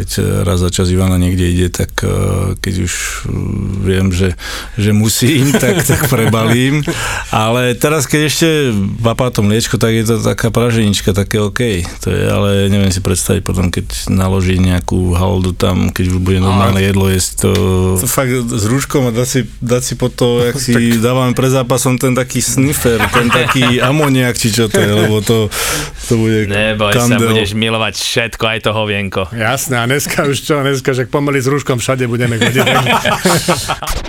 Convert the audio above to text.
keď raz za čas Ivana niekde ide, tak keď už viem, že, že musím, tak, tak prebalím. Ale teraz, keď ešte papá to mliečko, tak je to taká praženička, také OK. To je, ale neviem si predstaviť potom, keď naloží nejakú haldu tam, keď už bude normálne jedlo jesť, to... To fakt s rúškom a dať si, dať si po to, jak si tak... dávame pre zápasom ten taký sniffer, ten taký amoniak, či čo to je, lebo to, to bude Neboj kandel. sa, budeš milovať všetko, aj to hovienko. Jasné, a dneska už čo, dneska, že pomaly s rúškom všade budeme chodiť.